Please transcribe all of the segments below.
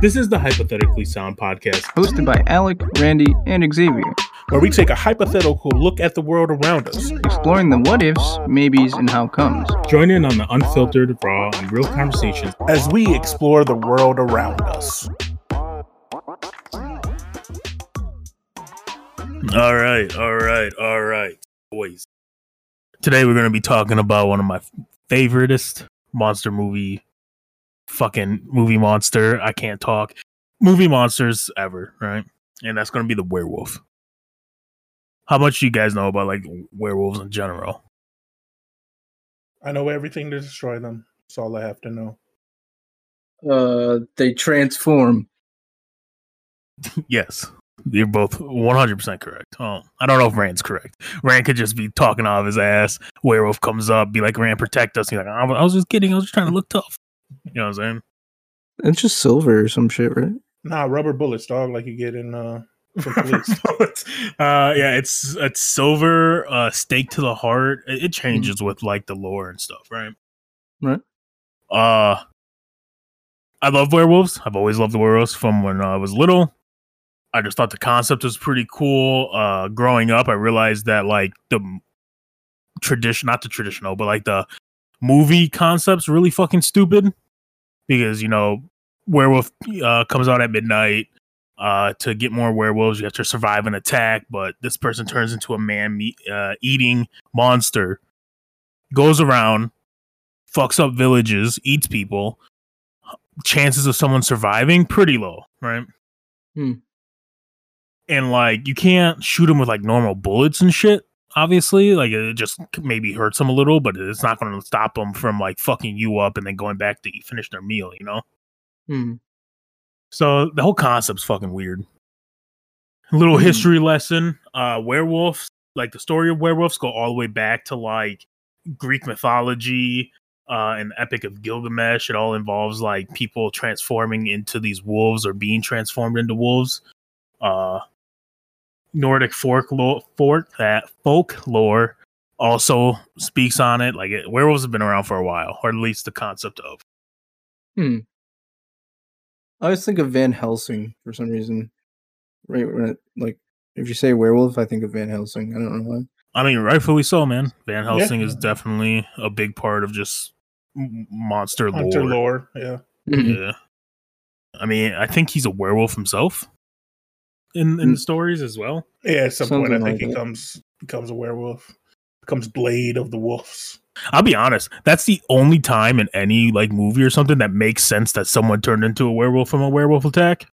This is the Hypothetically Sound podcast, hosted by Alec, Randy, and Xavier, where we take a hypothetical look at the world around us, exploring the what ifs, maybes, and how comes. Join in on the unfiltered, raw, and real conversations as we explore the world around us. All right, all right, all right, boys. Today we're going to be talking about one of my favoriteest monster movie fucking movie monster. I can't talk. Movie monsters ever, right? And that's going to be the werewolf. How much do you guys know about like werewolves in general? I know everything to destroy them. That's all I have to know. Uh, they transform. yes, you're both 100% correct. Oh, I don't know if Rand's correct. Rand could just be talking off his ass. Werewolf comes up, be like, Rand, protect us. He's like, I was just kidding. I was just trying to look tough. You know what I'm saying? It's just silver or some shit, right? Nah, rubber bullets, dog, like you get in uh police. uh yeah, it's it's silver, uh stake to the heart. It, it changes mm-hmm. with like the lore and stuff, right? Right. Uh I love werewolves. I've always loved the werewolves from when I was little. I just thought the concept was pretty cool. Uh growing up, I realized that like the tradition not the traditional, but like the movie concept's really fucking stupid. Because you know werewolf uh, comes out at midnight uh, to get more werewolves you have to survive an attack but this person turns into a man meat, uh, eating monster. Goes around fucks up villages eats people. Chances of someone surviving pretty low right? Hmm. and like you can't shoot him with like normal bullets and shit obviously like it just maybe hurts them a little but it's not going to stop them from like fucking you up and then going back to finish their meal you know hmm. so the whole concept's fucking weird a little mm. history lesson uh werewolves like the story of werewolves go all the way back to like greek mythology uh and the epic of gilgamesh it all involves like people transforming into these wolves or being transformed into wolves uh Nordic folklore, folk that folklore also speaks on it. Like it, werewolves have been around for a while, or at least the concept of. Hmm. I always think of Van Helsing for some reason. Right when it, like if you say werewolf, I think of Van Helsing. I don't know why. I mean, rightfully so, man. Van Helsing yeah. is definitely a big part of just monster Hunter lore. lore. Yeah. Mm-hmm. Yeah. I mean, I think he's a werewolf himself in in the mm. stories as well. Yeah, at some Something point, I think like he comes becomes a werewolf, becomes Blade of the Wolves. I'll be honest. That's the only time in any like movie or something that makes sense that someone turned into a werewolf from a werewolf attack.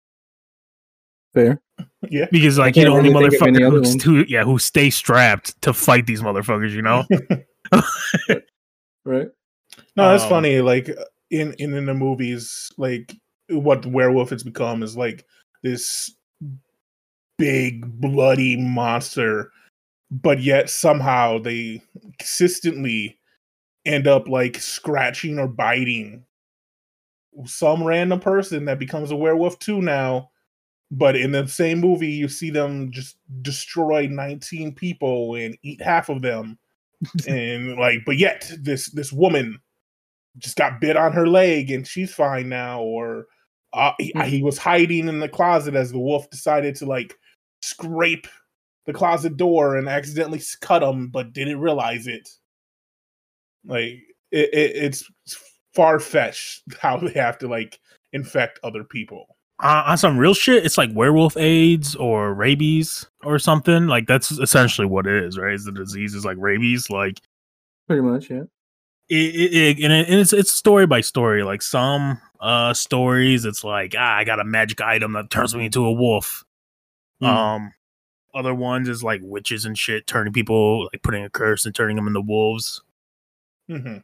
Fair. Yeah. Because like you know, only motherfucker who, who yeah who stay strapped to fight these motherfuckers. You know. right. No, that's um, funny. Like in, in in the movies, like what werewolf has become is like this big bloody monster but yet somehow they consistently end up like scratching or biting some random person that becomes a werewolf too now. But in the same movie you see them just destroy 19 people and eat half of them. And like but yet this this woman just got bit on her leg and she's fine now or uh, he, he was hiding in the closet as the wolf decided to like scrape the closet door and accidentally cut him, but didn't realize it. Like it, it it's far fetched how they have to like infect other people. Uh, on some real shit, it's like werewolf AIDS or rabies or something. Like that's essentially what it is, right? Is the disease is like rabies, like pretty much, yeah. It, it, it, and, it, and it's it's story by story. Like some uh stories, it's like ah, I got a magic item that turns me into a wolf. Mm. Um, other ones is like witches and shit, turning people like putting a curse and turning them into wolves. Mm-hmm.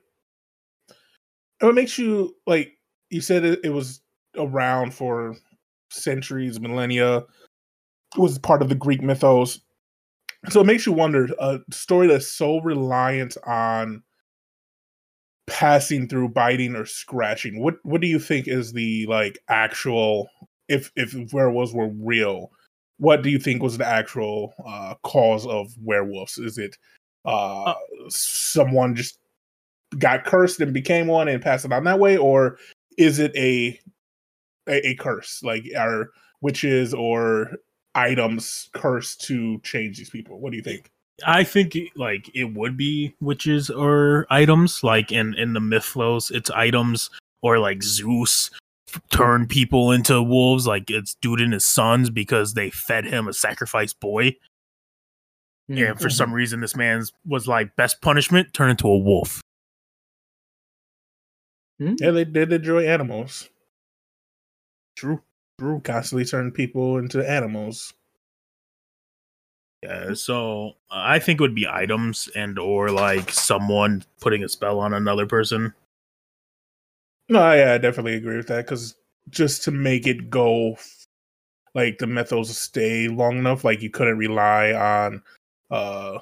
What makes you like? You said it, it was around for centuries, millennia. It was part of the Greek mythos. So it makes you wonder a story that's so reliant on passing through biting or scratching. What what do you think is the like actual if if werewolves were real? What do you think was the actual uh, cause of werewolves? Is it uh, uh, someone just got cursed and became one and passed it on that way, or is it a a, a curse, like are witches or items cursed to change these people? What do you think? I think like it would be witches or items. Like in in the mythos, it's items or like Zeus turn people into wolves. Like it's dude and his sons because they fed him a sacrificed boy. Mm. And for some reason, this man's was like best punishment turn into a wolf. Mm. Yeah, they did enjoy animals. True. True. Constantly turn people into animals. Yeah, so uh, I think it would be items and or like someone putting a spell on another person. No, yeah, I definitely agree with that because just to make it go, like the mythos stay long enough, like you couldn't rely on uh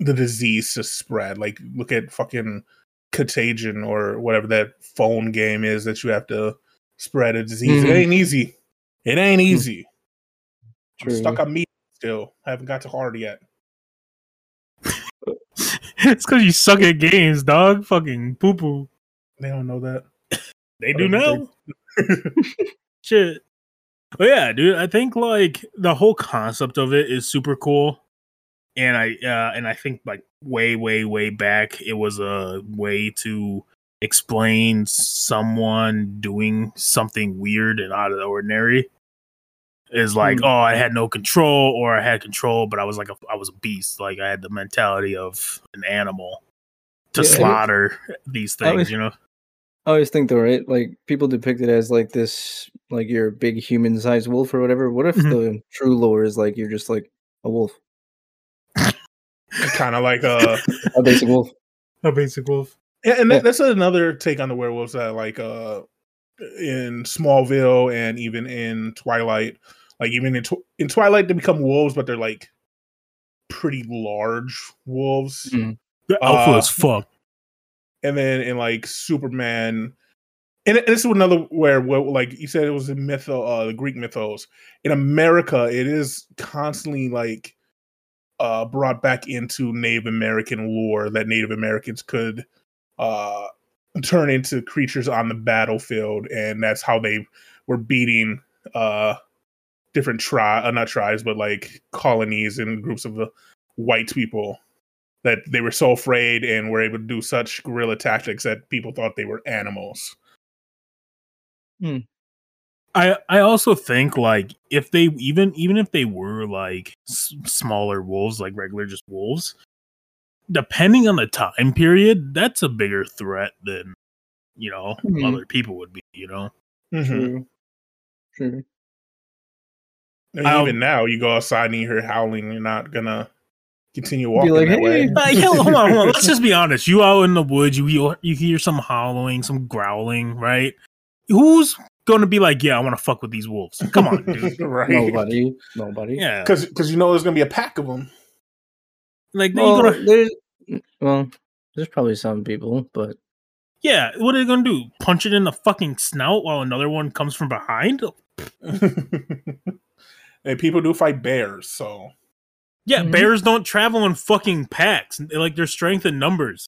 the disease to spread. Like look at fucking contagion or whatever that phone game is that you have to spread a disease. It Mhm. ain't easy. It ain't easy. I'm stuck on meat still. I haven't got to hard yet. it's because you suck at games, dog. Fucking poo poo. They don't know that. They do don't. Shit. But yeah, dude, I think like the whole concept of it is super cool. And I uh and I think like way, way, way back it was a way to explain someone doing something weird and out of the ordinary. Is like, Hmm. oh, I had no control, or I had control, but I was like a I was a beast. Like I had the mentality of an animal to Yeah. slaughter these things, was- you know? I always think though, right? Like people depict it as like this, like you're a big human-sized wolf or whatever. What if Mhm. the true lore is like you're just like a wolf, kind of like uh a basic wolf? A basic wolf. Yeah, and that, Yeah. that's another take on the werewolves that like uh in Smallville and even in Twilight, like even in Tw- in Twilight they become wolves, but they're like pretty large wolves. Mm. The alpha Uh, as fuck. And then in like Superman, and this is another where, where like you said, it was a myth, uh, the Greek mythos. In America, it is constantly like uh brought back into Native American lore that Native Americans could uh turn into creatures on the battlefield, and that's how they were beating uh different tri uh, not tribes, but like colonies and groups of the white people that they were so afraid and were able to do such guerrilla tactics that people thought they were animals. I I also think like if they even even if they were like s- smaller wolves, like regular just wolves, depending on the time period, that's a bigger threat than you know Hmm. other people would be. You know, Mhm. True. True. And even now, you go outside and you hear howling, you're not gonna continue Be walking like, that way. "Hey." Uh, hell, hold on, hold on. Let's just be honest. You out in the woods, you hear, you hear some howling, some growling, right? Who's going to be like, yeah, I want to fuck with these wolves? Come on, dude. right? Nobody. Nobody. Yeah, Because because you know there's gonna be a pack of them. like Well, gonna, there's well, there's probably some people, but yeah. What are they gonna do? Punch it in the fucking snout while another one comes from behind? and people do fight bears, so Yeah, Mhm. bears don't travel in fucking packs. Like their strength in numbers.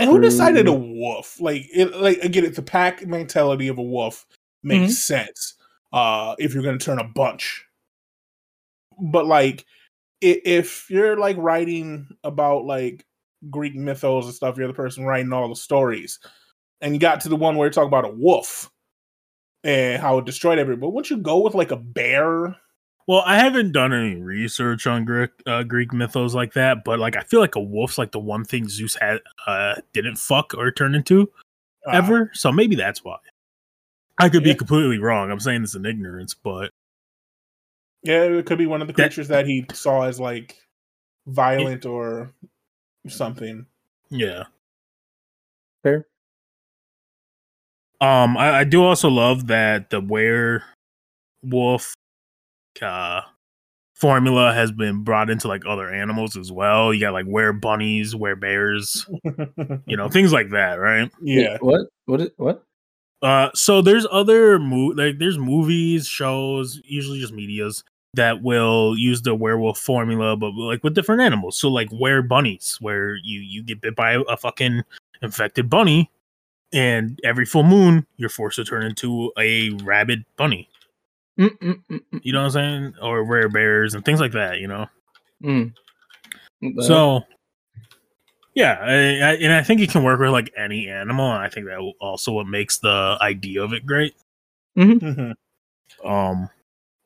and who decided a wolf? Like it, like again, it's the pack mentality of a wolf makes Mhm. sense. Uh, if you're gonna turn a bunch, but like if you're like writing about like Greek mythos and stuff, you're the person writing all the stories, and you got to the one where you talk about a wolf and how it destroyed everybody. But once you go with like a bear, Well, I haven't done any research on Greek uh, Greek mythos like that, but like I feel like a wolf's like the one thing Zeus had uh didn't fuck or turn into uh, ever. So maybe that's why. I could Yeah. be completely wrong. I'm saying this in ignorance, but yeah, it could be one of the creatures that he saw as like violent or something. yeah. fair. Um, I, I do also love that the werewolf uh formula has been brought into like other animals as well. You got like were bunnies, were bears, you know, things like that, right? yeah. What? What? Is, what? Uh, so there's other mo- like there's movies, shows, usually just medias that will use the werewolf formula, but like with different animals. So like were bunnies, where you you get bit by a fucking infected bunny, and every full moon you're forced to turn into a rabid bunny. Mm, mm, mm, mm, You know what I'm saying? Or rare bears and things like that. You know. mm. Not. So, yeah, I, I, and I think you can work with like any animal, and I think that also what makes the idea of it great. Mhm. Um,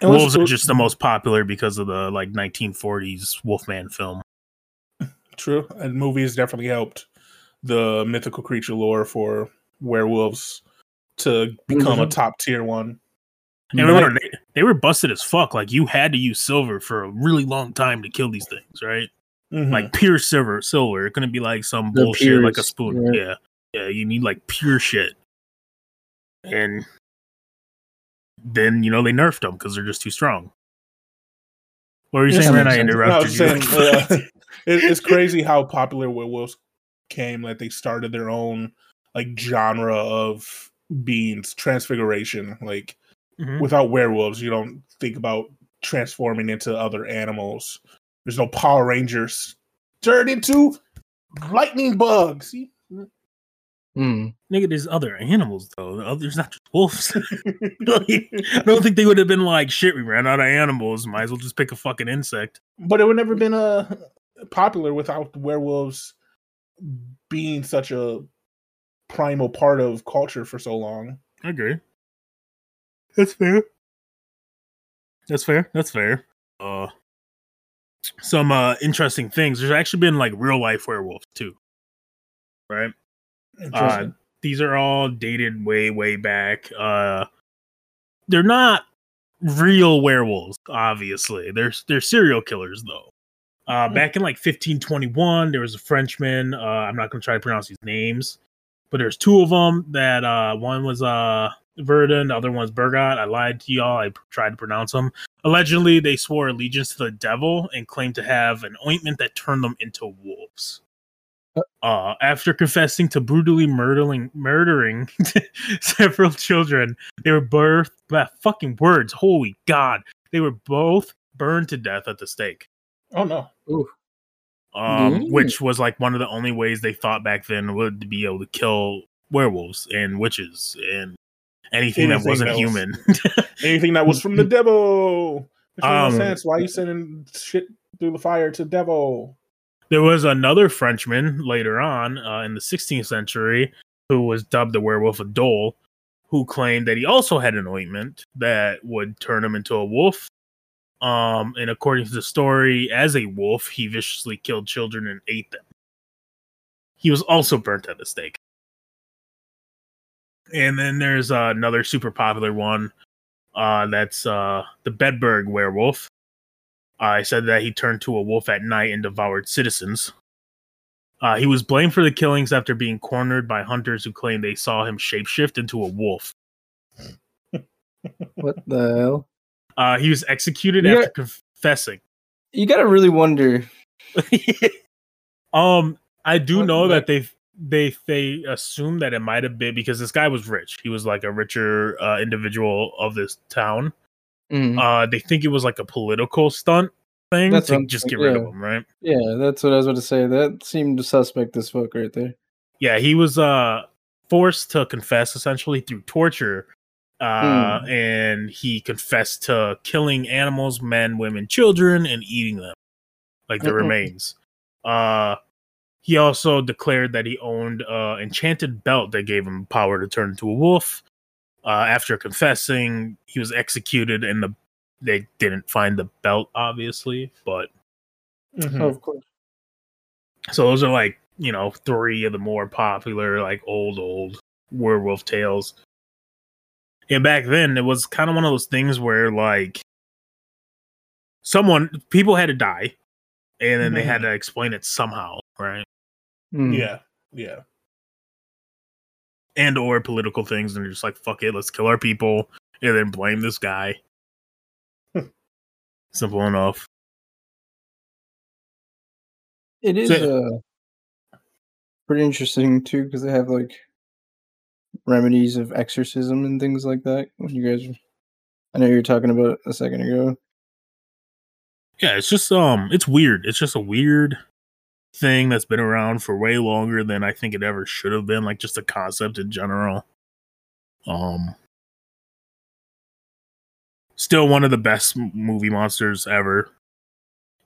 And let's wolves are just the most popular because of the like 1940s Wolfman film. True, and movies definitely helped the mythical creature lore for werewolves to become a Mhm. top tier one. And remember, they, they were busted as fuck. Like you had to use silver for a really long time to kill these things, right? Mhm. Like pure silver, silver. It couldn't be like some The bullshit like a spoon. right. Yeah, yeah. You need like pure shit. And then you know they nerfed them because they're just too strong. What were you Yes, saying, man? I makes sense. No, I interrupted was you. saying, uh, it, it's crazy how popular werewolves came. Like they started their own like genre of beings, transfiguration. Like Mhm. without werewolves, you don't think about transforming into other animals. There's no Power Rangers. Turn into lightning bugs. See? Mm. Nigga, there's other animals though. There's not just wolves. I don't think they would have been like, shit, we ran out of animals. Might as well just pick a fucking insect. but it would never been uh, popular without werewolves being such a primal part of culture for so long. I agree. That's fair. That's fair. That's fair. Uh, some uh interesting things. There's actually been like real life werewolves too, right? Interesting. These are all dated way, way back. Uh, they're not real werewolves, obviously. They're they're serial killers though. Uh, Hmm. back in like 1521, there was a Frenchman. Uh, I'm not going to try to pronounce these names, but there's two of them. That uh, one was uh Verdun, the other one's Burgot. I lied to y'all. I p- tried to pronounce them. Allegedly, they swore allegiance to the devil and claimed to have an ointment that turned them into wolves. Uh, after confessing to brutally murdering murdering several children, they were birthed. That fucking words, holy god! They were both burned to death at the stake oh no. um, Mm. which was like one of the only ways they thought back then would be able to kill werewolves and witches and anything, that wasn't else. human. Anything that was from the devil. Which makes Um, no sense. Why are you sending shit through the fire to devil? there was another Frenchman later on uh, in the 16th century who was dubbed the werewolf of Dole, who claimed that he also had an ointment that would turn him into a wolf. Um, and according to the story, as a wolf, he viciously killed children and ate them. He was also burnt at the stake. And then there's uh, another super popular one. Uh, that's uh, the Bedburg werewolf. I said that he turned to a wolf at night and devoured citizens. Uh, he was blamed for the killings after being cornered by hunters who claimed they saw him shapeshift into a wolf. What the hell? Uh, he was executed Yeah. after confessing. You gotta really wonder. um, I do What- know what- that they they they assume that it might have been because this guy was rich. He was like a richer uh, individual of this town. Mm. Uh, they think it was like a political stunt thing That's to just get thinking, rid of him, right? Yeah, that's what I was about to say. That seemed to suspect as fuck right there. yeah he was uh forced to confess essentially through torture uh Hmm. and he confessed to killing animals men women children and eating them like the Mm-mm. remains uh he also declared that he owned uh enchanted belt that gave him power to turn into a wolf uh after confessing he was executed and the they didn't find the belt obviously but Mhm. Oh, of course. so those are like, you know, three of the more popular, like old, old werewolf tales. And back then, it was kind of one of those things where, like, someone, people had to die, and then they had to explain it somehow, right? Mm. Yeah. Yeah. And or political things, and you're just like, fuck it, let's kill our people, and then blame this guy. Simple enough. It is So- uh, pretty interesting too because they have like remedies of exorcism and things like that. When you guys, I know you were talking about it a second ago. Yeah, it's just um, it's weird. It's just a weird thing that's been around for way longer than I think it ever should have been. Like just the concept in general. Um, still one of the best movie monsters ever.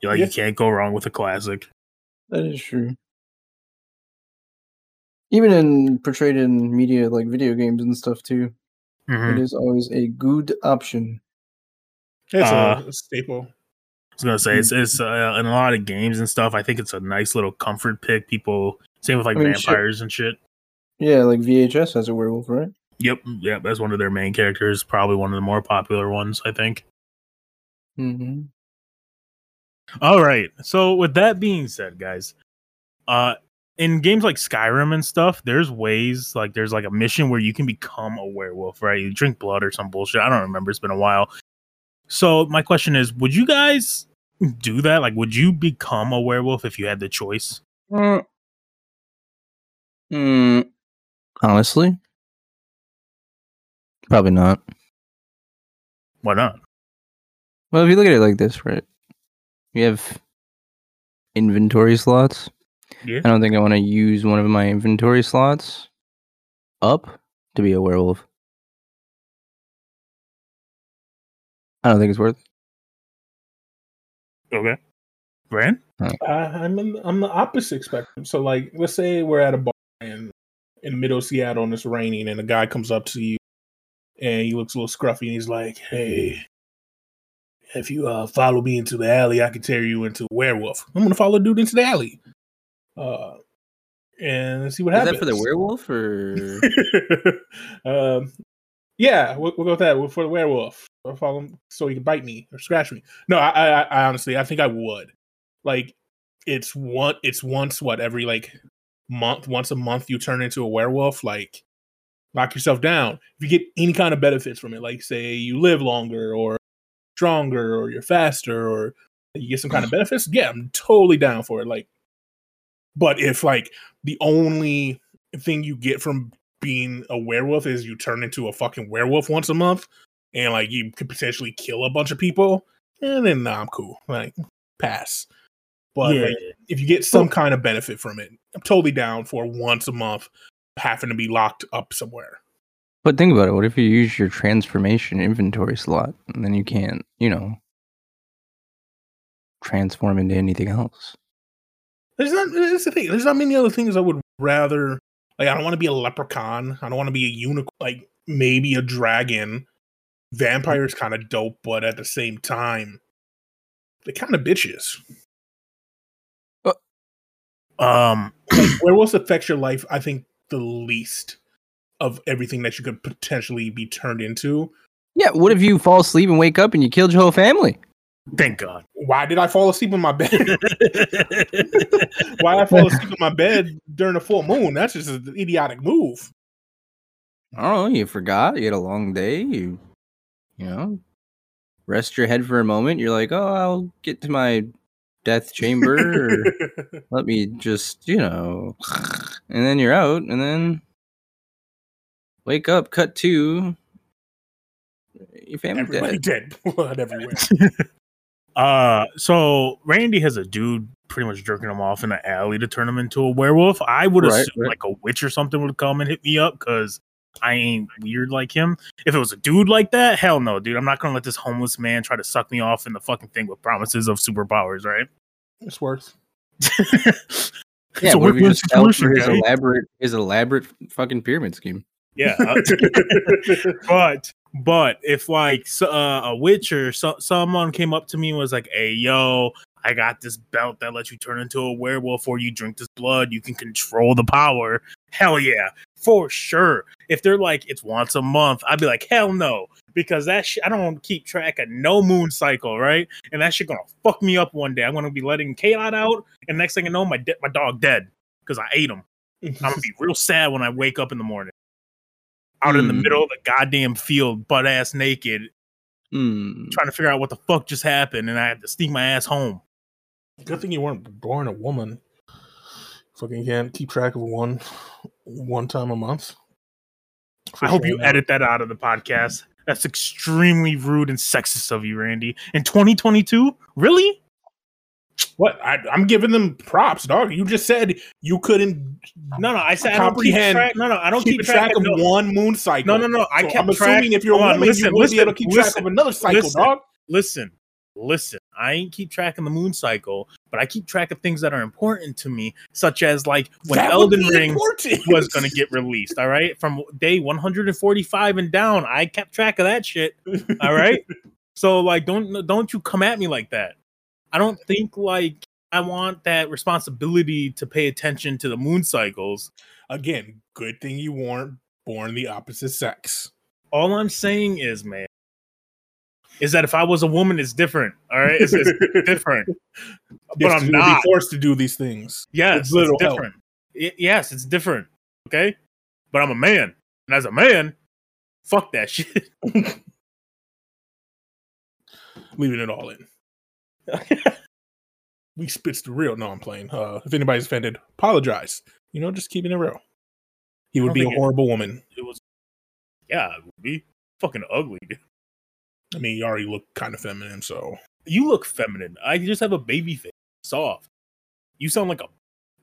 Like Yeah. you can't go wrong with a classic. That is true. Even in portrayed in media like video games and stuff too, Mhm. it is always a good option. It's Uh, a staple. I was gonna say it's it's uh, in a lot of games and stuff. I think it's a nice little comfort pick. People same with like I mean, shit. vampires and shit. Yeah, like VHS has a werewolf, right? Yep, yep. That's one of their main characters. Probably one of the more popular ones. I think. Mm-hmm. All right. So with that being said, guys, uh in games like Skyrim and stuff, there's ways like there's like a mission where you can become a werewolf, right? You drink blood or some bullshit. I don't remember. It's been a while. So my question is, would you guys do that? Like would you become a werewolf if you had the choice? Mm, honestly, probably not. Why not? Well, if you look at it like this, right? You have inventory slots. Yeah. I don't think I want to use one of my inventory slots up to be a werewolf. I don't think it's worth. Okay. Brand? Uh, I'm in, I'm the opposite spectrum. So like, let's say we're at a bar and in middle Seattle and it's raining, and a guy comes up to you and he looks a little scruffy and he's like, "Hey, if you uh, follow me into the alley, I can tear you into a werewolf." I'm gonna follow the dude into the alley, uh, and see what Is happens. that for the werewolf or? um, yeah, we'll, we'll go with that. We'll- For the werewolf, I'll follow him so he can bite me or scratch me. No, I, I, I honestly, I think I would. Like, it's one, it's once what every like month, once a month, you turn into a werewolf. Like, lock yourself down. If you get any kind of benefits from it, like say you live longer or stronger or you're faster or you get some kind of benefits, yeah, I'm totally down for it. Like, but if like the only thing you get from being a werewolf is you turn into a fucking werewolf once a month and like you could potentially kill a bunch of people, and then nah, I'm cool. Like pass. But yeah. like, if you get some kind of benefit from it, I'm totally down for once a month having to be locked up somewhere. But think about it. What if you use your transformation inventory slot and then you can't, you know, transform into anything else? There's not. That's the thing. There's not many other things I would rather. Like I don't want to be a leprechaun. I don't want to be a unicorn. Like maybe a dragon. Vampire's kind of dope, but at the same time, they're kind of bitches. Um like werewolves affect your life i think the least of everything that you could potentially be turned into Yeah. What if you fall asleep and wake up and you killed your whole family? thank God. Why did i fall asleep in my bed why did i fall asleep in my bed during a full moon that's just an idiotic move know. You forgot. You had a long day. You, you know, rest your head for a moment. You're like, oh, I'll get to my death chamber. or let me just, you know, and then you're out, and then wake up. Cut to your family everybody dead. dead blood everywhere Uh, so Randy has a dude pretty much jerking him off in the alley to turn him into a werewolf. I would Right, assume right. like a witch or something would come and hit me up because I ain't weird like him. If it was a dude like that, hell no, dude. I'm not gonna let this homeless man try to suck me off in the fucking thing with promises of superpowers, right? it's worse it's Yeah, a what if you win-win just fell for his elaborate, his elaborate fucking pyramid scheme? Yeah, uh, but but if like uh, a witch or so- someone came up to me and was like, "Hey, yo, I got this belt that lets you turn into a werewolf, or you drink this blood, you can control the power." Hell yeah, for sure. If they're like it's once a month, I'd be like, hell no, because that shit I don't keep track of no moon cycle, right? And that shit gonna fuck me up one day. I'm gonna be letting Kalot out, and next thing I know, my de- my dog dead because I ate him. I'm gonna be real sad when I wake up in the morning. Out in the Hmm. middle of the goddamn field, butt ass naked, Hmm. trying to figure out what the fuck just happened, and I had to sneak my ass home. good thing you weren't born a woman fucking can't keep track of one one time a month For I hope you no. edit that out of the podcast. That's extremely rude and sexist of you, Randy. In 2022, really? What? I, I'm giving them props, dog. You just said you couldn't No, no, I said I don't keep track. No, no, I don't keep, track, of no. one moon cycle. No, no, no. I So kept I'm track. assuming if you're a Hold on, woman, listen, you will listen, be able to keep track of another cycle, listen. dog. listen, listen. I ain't keep track of the moon cycle, but I keep track of things that are important to me, such as like when That Elden Ring important. was going to get released. All right, from day 145 and down, I kept track of that shit. All right, so like, don't don't you come at me like that. I don't think like I want that responsibility to pay attention to the moon cycles. Again, good thing you weren't born the opposite sex. All I'm saying is, man, is that if I was a woman, it's different. All right, it's, it's different. But Yes, I'm not. be forced to do these things. Yes, it's little different. Y- yes, it's different. Okay, but I'm a man, and as a man, fuck that shit. Leaving it all in. We spits the real. No, I'm playing. Uh, if anybody's offended, apologize. You know, just keeping it real. He would be a think it- horrible woman. it was, yeah, it would be fucking ugly. Dude. I mean, you already look kind of feminine, so You look feminine. I just have a baby face, soft. You sound like a.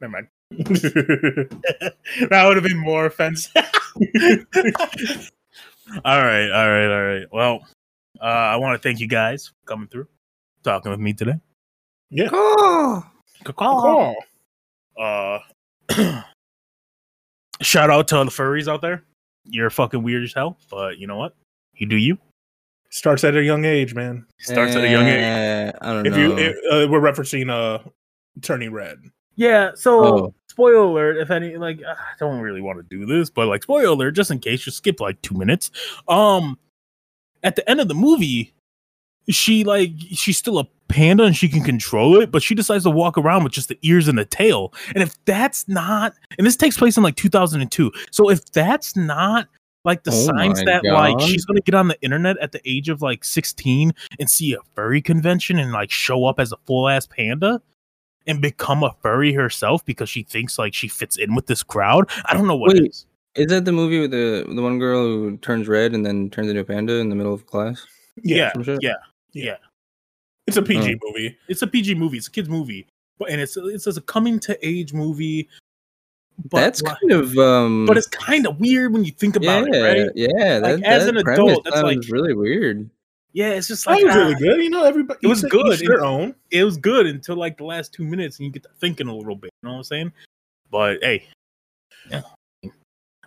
Never mind. that would have been more offensive. all right, all right, all right. Well, uh, I want to thank you guys for coming through, talking with me today. yeah. Oh, Call. Uh, shout out to all the furries out there. You're fucking weird as hell, but you know what? You do you. Starts at a young age, man. Starts at a young age. I don't If know. you, if, uh, we're referencing uh, turning red. Yeah. So, Oh. spoiler alert. If any, like, I don't really want to do this, but like, spoiler alert, just in case, you skip like two minutes. Um, at the end of the movie, she like she's still a panda and she can control it, but she decides to walk around with just the ears and the tail. And if that's not, and this takes place in like 2002, so if that's not like the Oh signs that like she's gonna get on the internet at the age of like 16 and see a furry convention and like show up as a full ass panda and become a furry herself because she thinks like she fits in with this crowd. I don't know what Wait. is. Is that the movie with the the one girl who turns red and then turns into a panda in the middle of class? Yeah, some shit? Yeah. It's a PG Oh. movie. It's a PG movie. It's a kids movie, but and it's it's a coming to age movie. But That's like- kind of um. but it's kind of weird when you think yeah, about it, right? yeah. Like, That, as that an adult, that's sounds like- really weird. Yeah, it's just That like was really ah, good. You know, everybody. It was good. each their own. it was good until like the last two minutes, and you get to thinking a little bit. You know what I'm saying? But hey, yeah.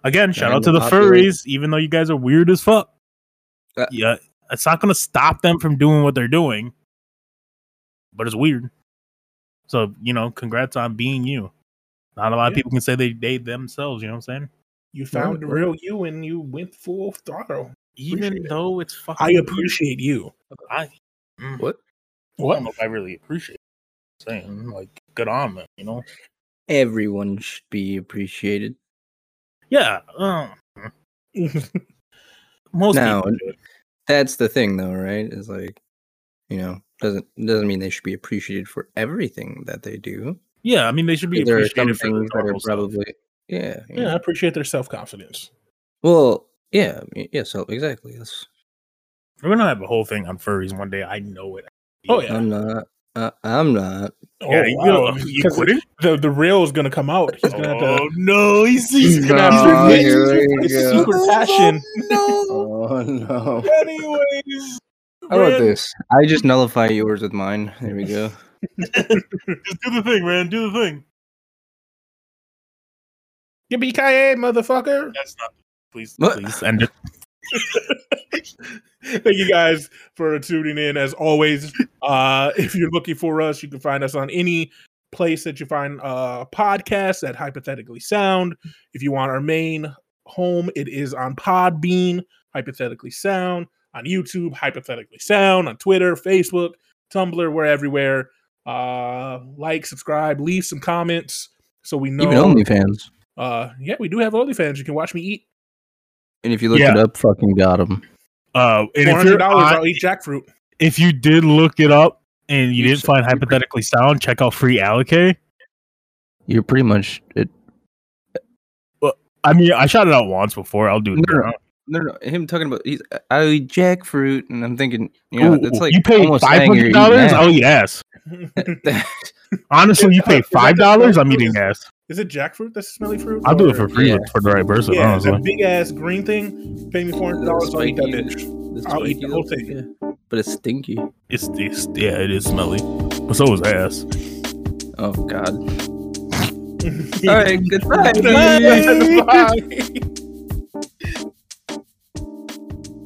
Again, shout out to the furries, even though you guys are weird as fuck. Uh, yeah, it's not going to stop them from doing what they're doing, but it's weird. So you know, congrats on being you. Not a lot of people can say they date themselves. You know what I'm saying? You found the real you, and you went full throttle. Even Appreciate it. though it's fucking. I weird. appreciate you. I. mm, What? I don't know if I really appreciate. It. Saying like, good on them. You know? Everyone should be appreciated. Yeah. Uh, most Now, people should. That's the thing, though, right? Is like, you know, doesn't doesn't mean they should be appreciated for everything that they do. Yeah, I mean they should be there appreciated for that are stuff. probably yeah, yeah, I appreciate their self confidence. Well, yeah, yeah. So exactly. That's, We're gonna have a whole thing on furries one day. I know it. Oh, yeah. I'm not. Uh, I'm not. Yeah, you, wow. you 'Cause quitting? The the real is gonna come out. He's gonna have to. Oh no, he's, he's gonna have to No, admit here his go. secret passion. Oh no. Anyways, How about this? I just nullify yours with mine. There we go. Just do the thing, man. Do the thing. Yippee ki motherfucker! That's not. Please, What? please end it. Thank you guys for tuning in. As always, uh, if you're looking for us, you can find us on any place that you find uh, podcasts at Hypothetically Sound. If you want our main home, it is on Podbean, Hypothetically Sound, on YouTube, Hypothetically Sound, on Twitter, Facebook, Tumblr, we're everywhere. Uh, like, subscribe, leave some comments so we know. Even OnlyFans. Uh, yeah, we do have OnlyFans. You can watch me eat. And if you look Yeah. it up, fucking got him. Uh, and if, you're dollars, I'll eat jackfruit. if you did look it up and you You didn't find hypothetically sound, check out free allocate. You're pretty much it. Well, I mean, I shot it out once before. I'll do it. No, now. No, no, him talking about he's I eat jackfruit, and I'm thinking, you know, Ooh, it's like you pay almost five saying you're hundred eating dollars. I'll eat ass. ass. Honestly, you pay five dollars. I'm eating ass. Is it jackfruit that's smelly fruit? I'll do it for free Yeah. for the right person. Yeah, honestly. that big ass green thing. Pay me four hundred dollars. I'll eat that bitch. I'll eat spiky the whole thing. yeah. But it's stinky. It's, it's yeah, it is smelly, but so is ass. Oh God. All right, goodbye.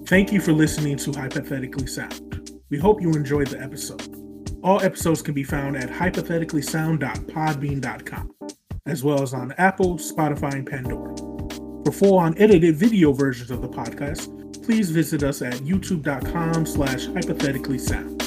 Thank you for listening to Hypothetically Sound. We hope you enjoyed the episode. All episodes can be found at hypotheticallysound.podbean.com, as well as on Apple, Spotify, and Pandora. For full unedited video versions of the podcast, please visit us at youtube.com slash hypothetically sound.